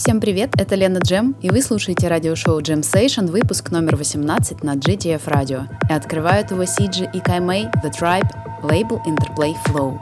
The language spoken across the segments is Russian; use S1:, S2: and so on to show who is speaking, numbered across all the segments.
S1: Всем привет, это Лена Джем, и вы слушаете радиошоу Jam Station, выпуск номер 18 на GTF Radio. И открывают его Сиджи и Каймей, The Tribe, лейбл Interplay Flow.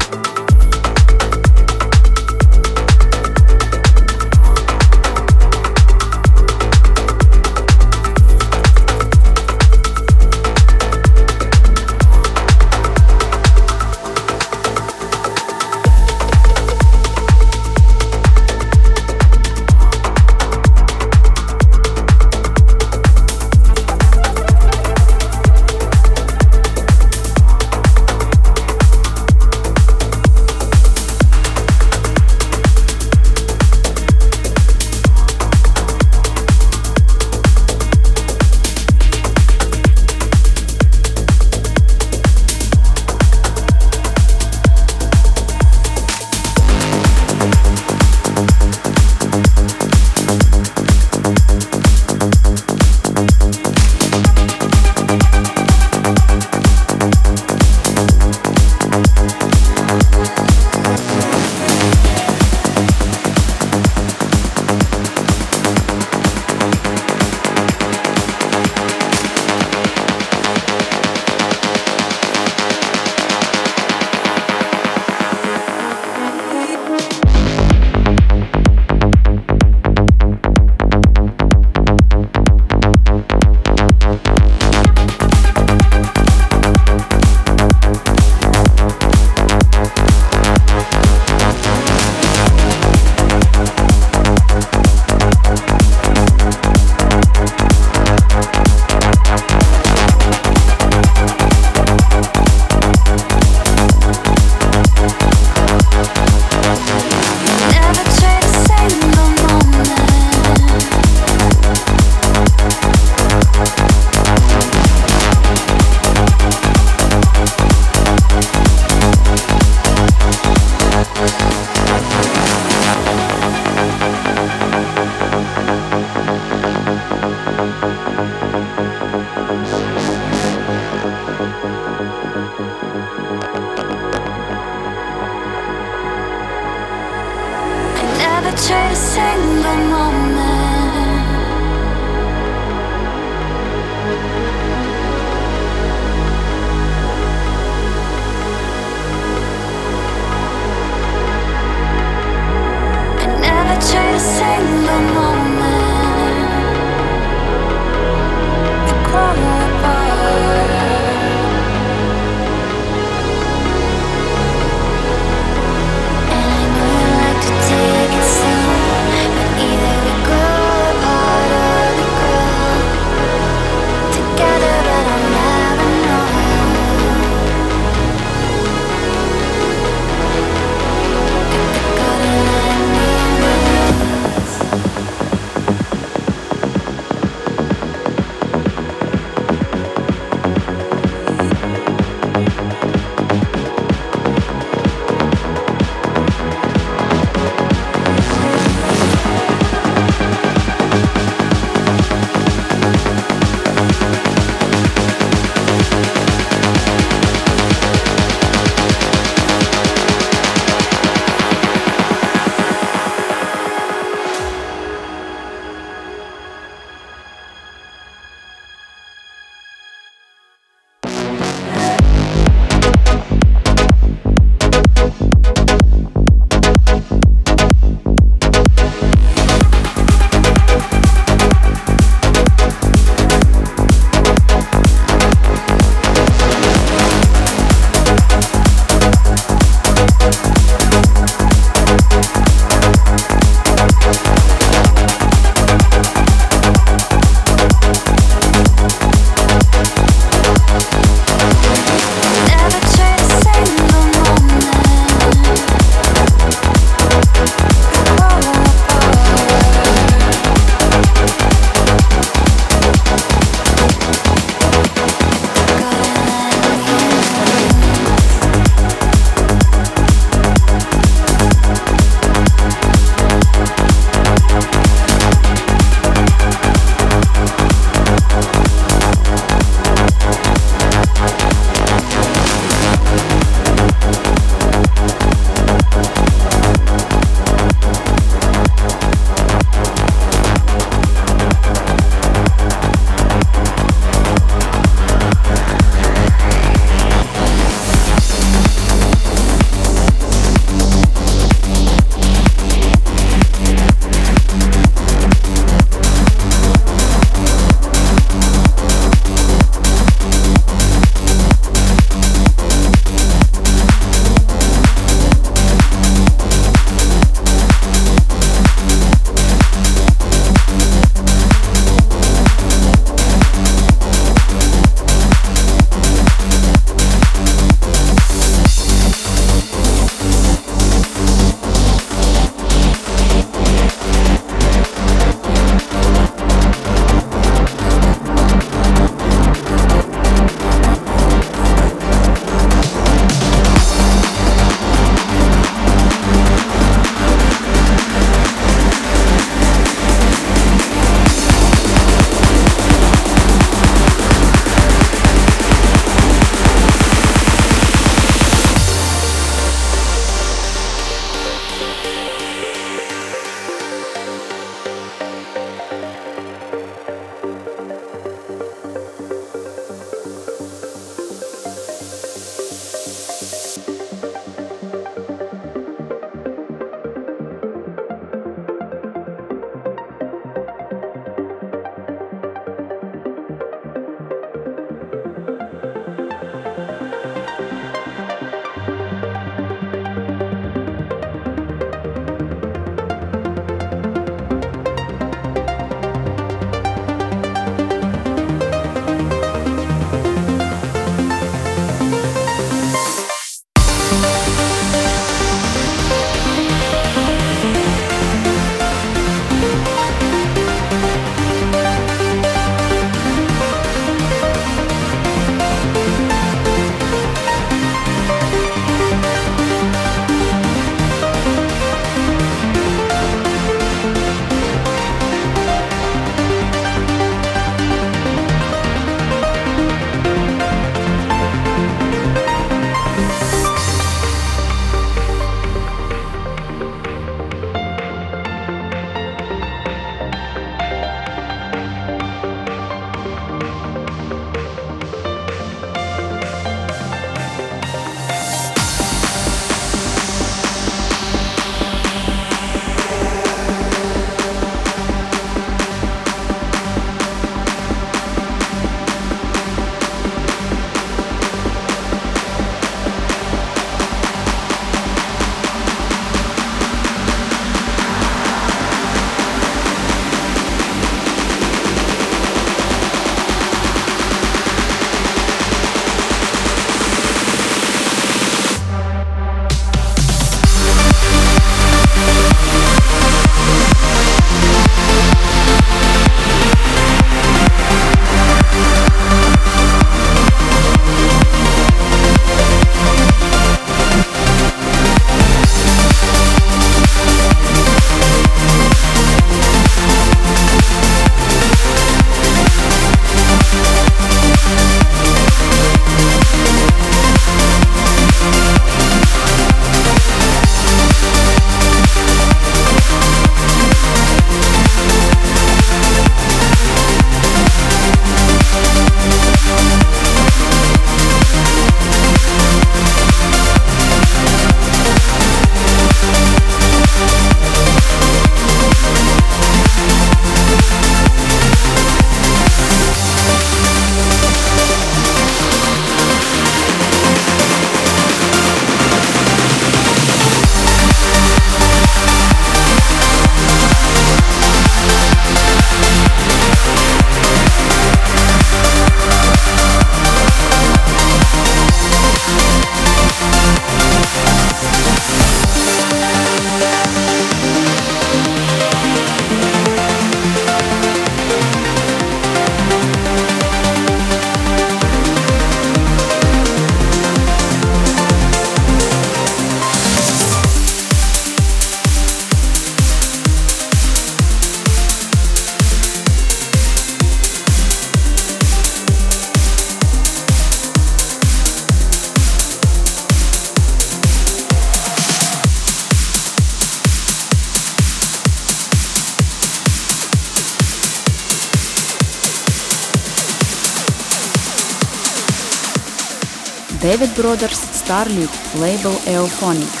S1: David Brothers Starlit, label Eophonic.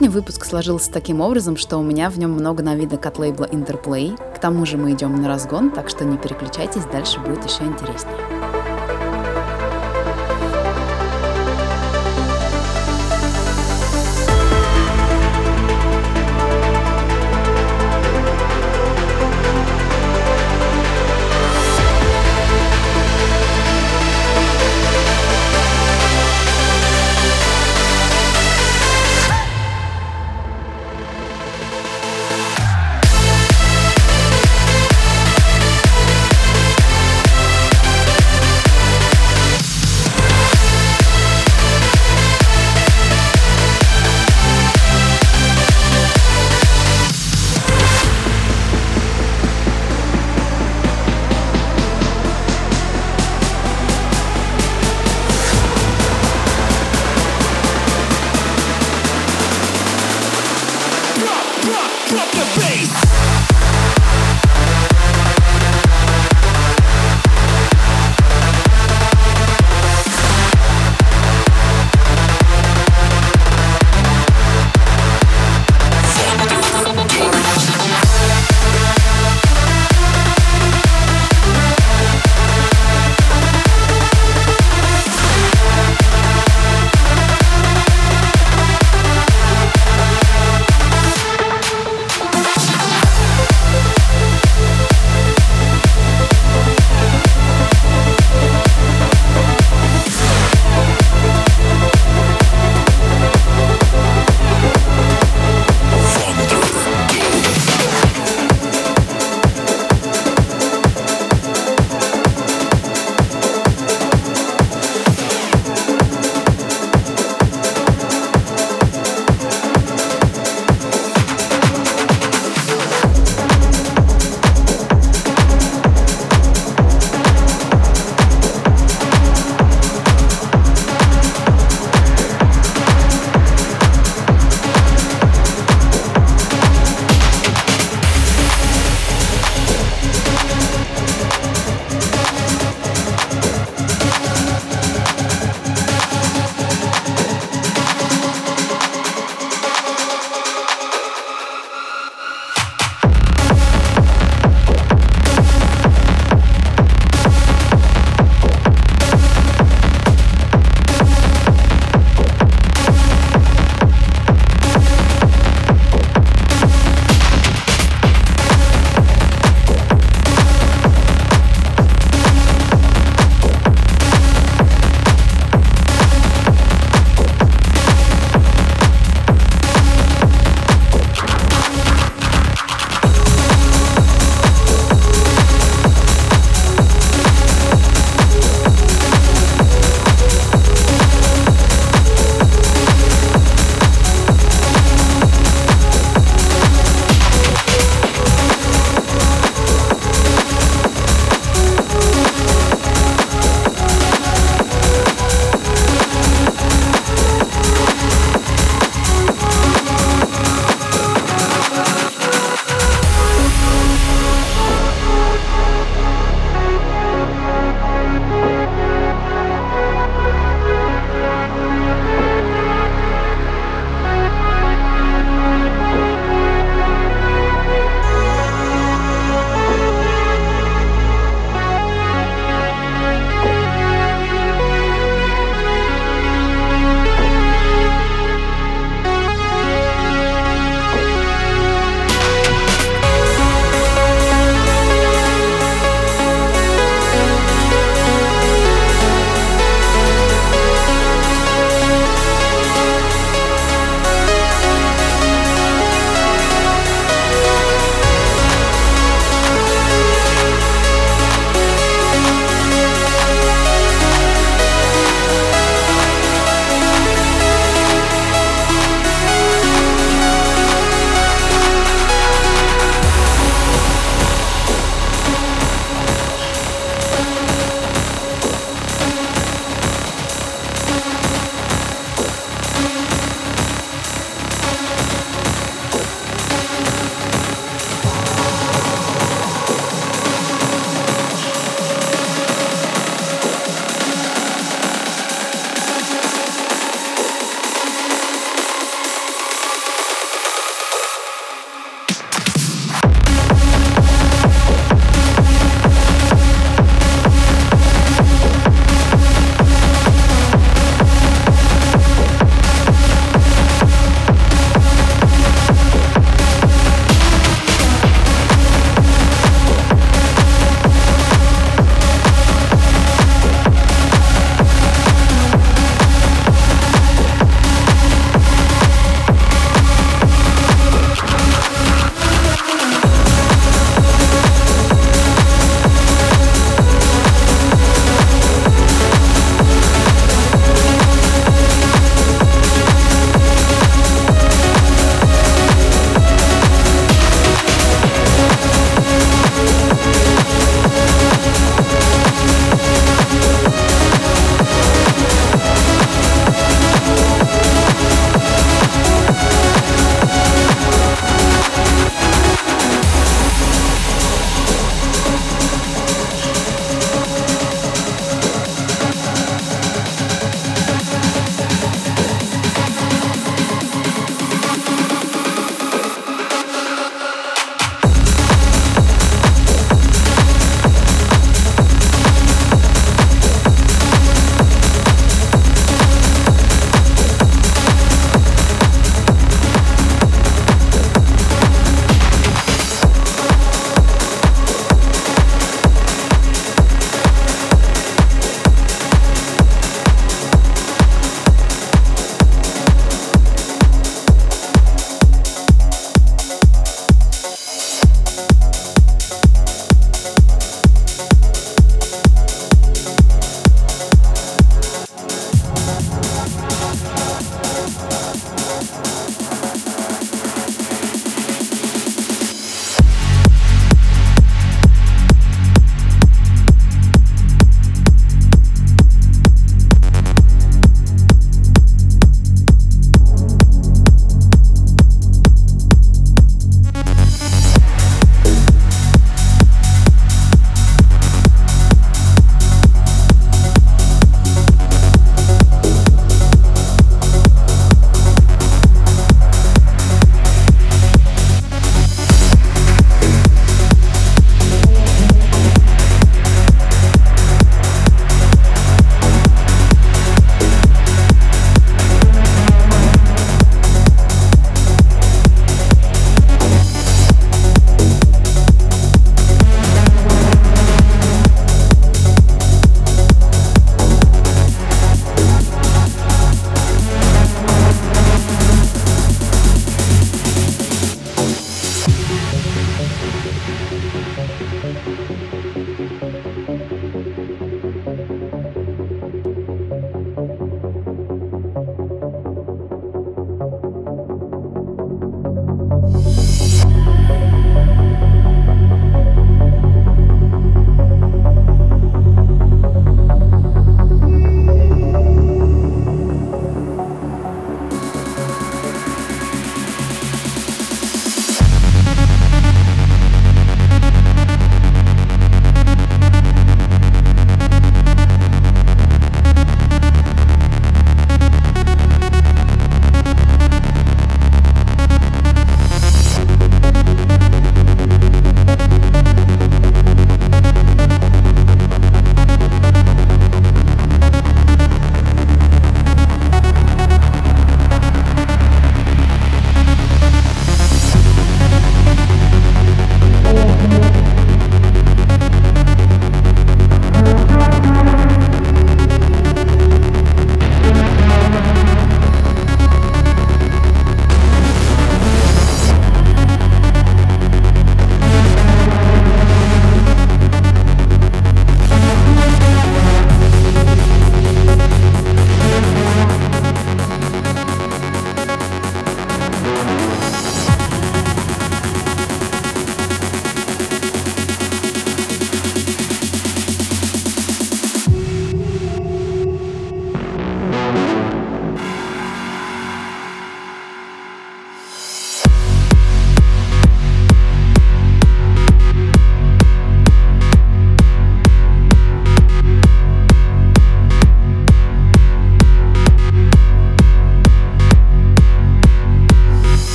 S1: Сегодня выпуск сложился таким образом, что у меня в нем много новинок от лейбла Interplay. К тому же мы идем на разгон, так что не переключайтесь, дальше будет еще интереснее.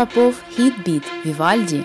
S1: Alexander Popov, Heat Beat, Vivaldi,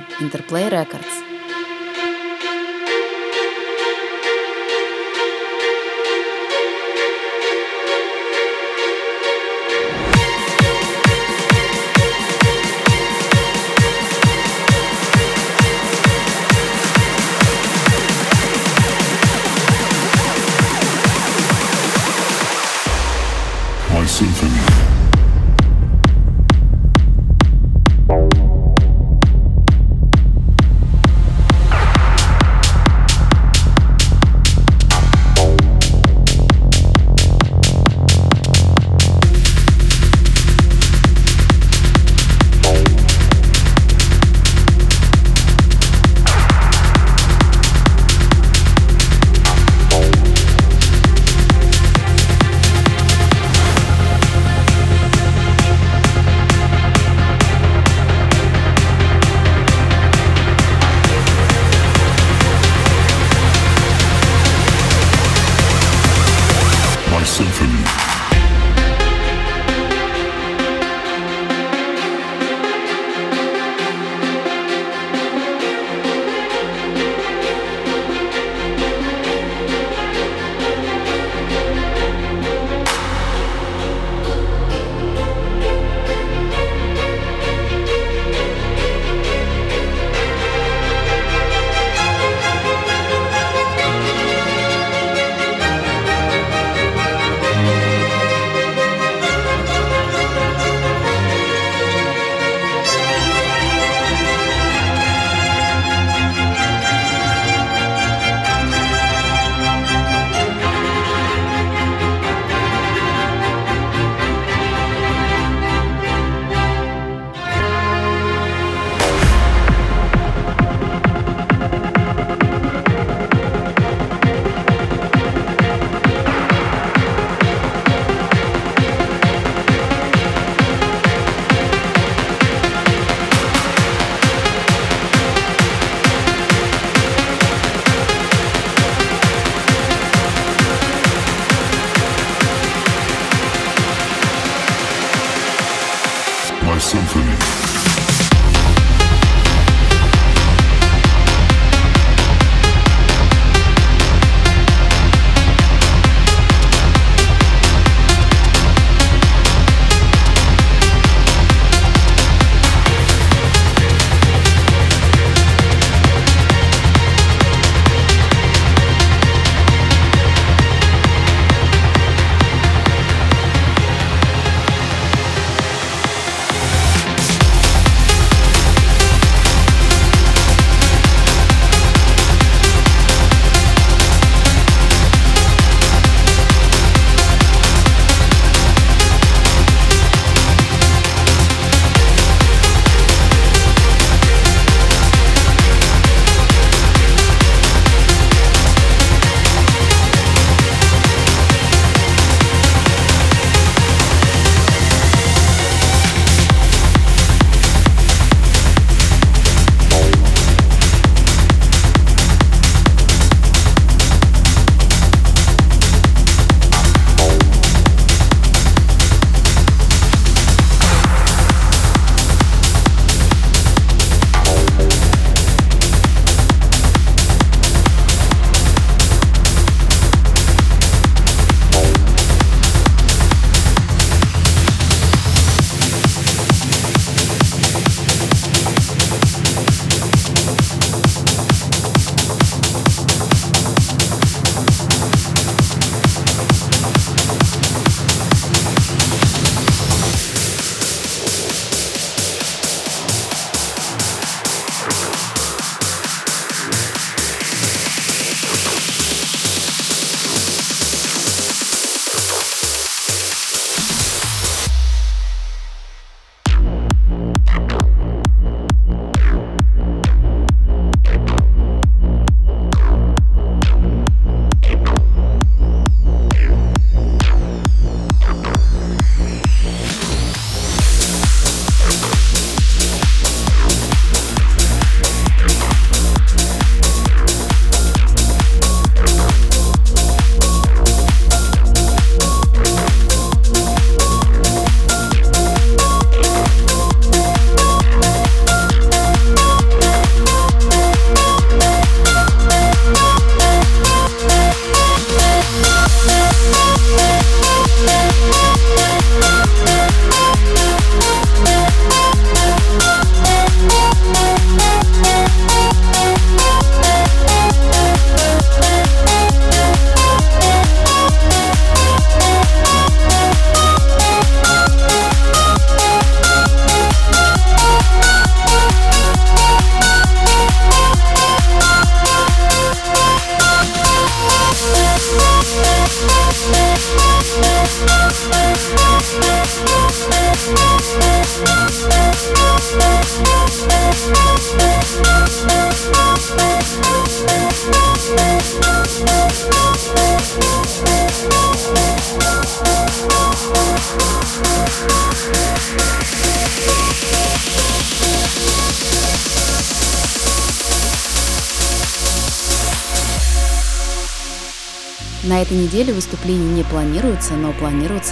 S1: symphony.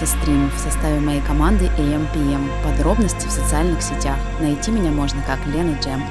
S1: Планируется стрим в составе моей команды AMPM. Подробности в социальных сетях. Найти меня можно как Лена Джем.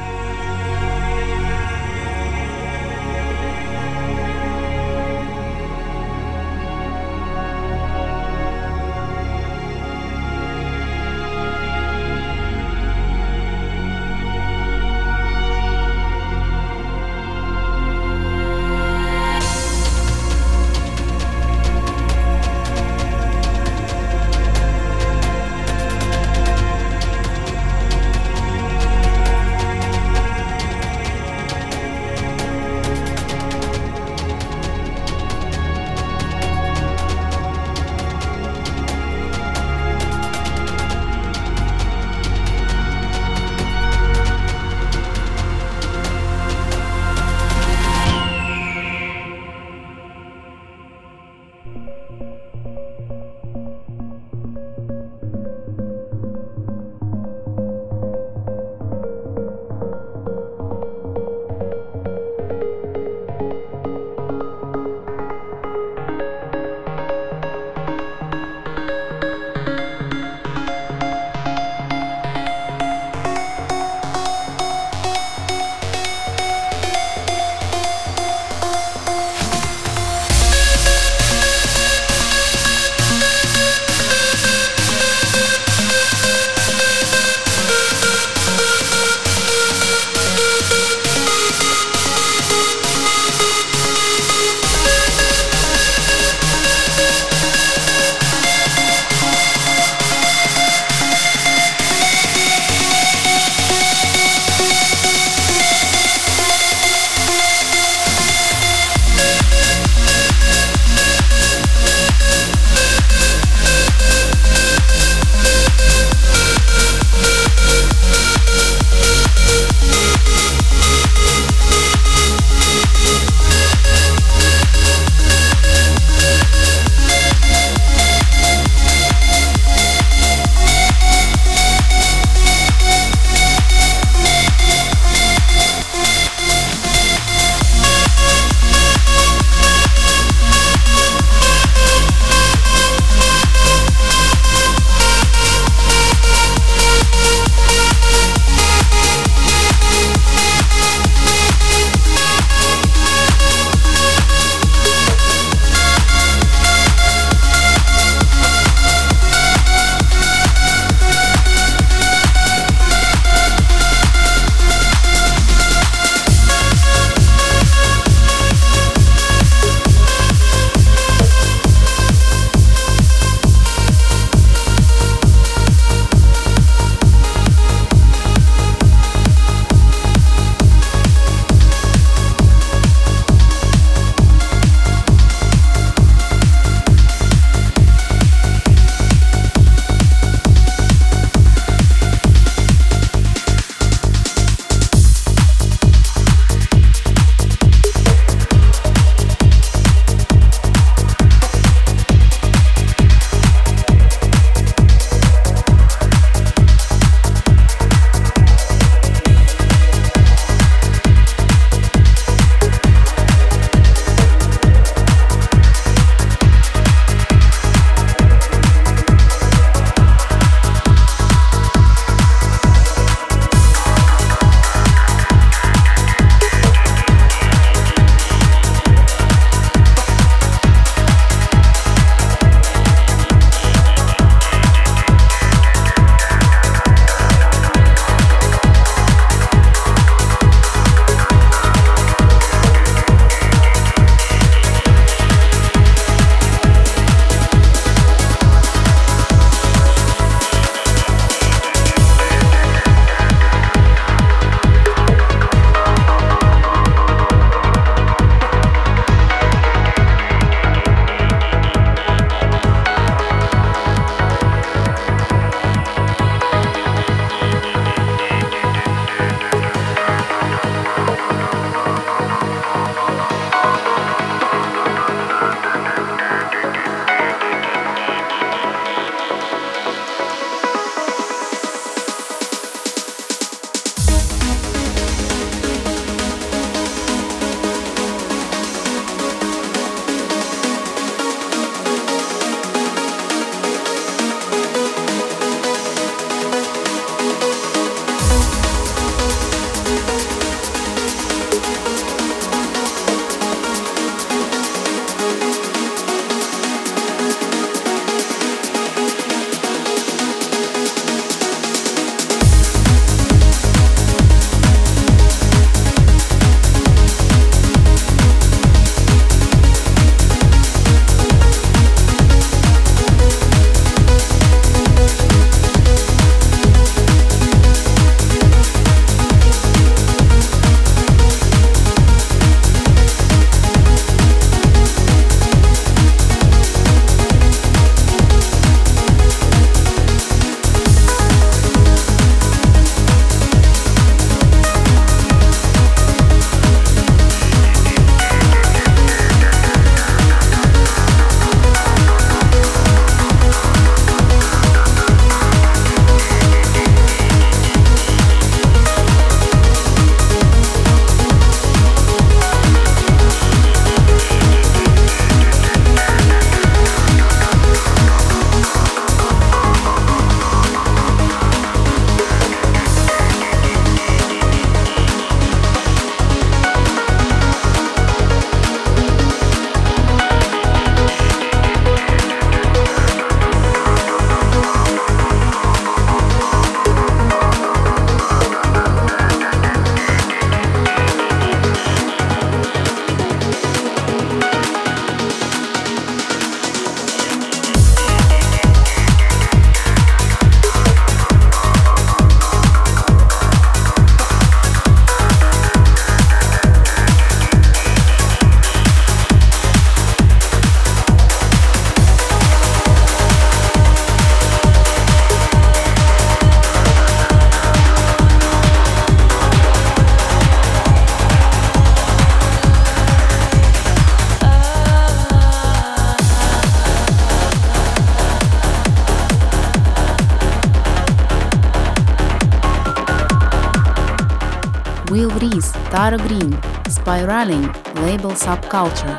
S2: Green, Spiraling, label Subculture.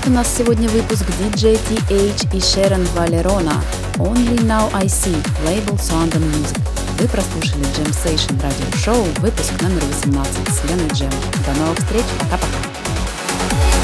S1: Завершает у нас сегодня выпуск DJ TH и Шерон Валерона. Only Now I See, лейбл Sound Music. Вы прослушали Jam Session радиошоу, выпуск номер 18 с Леной Джем. До новых встреч, пока-пока.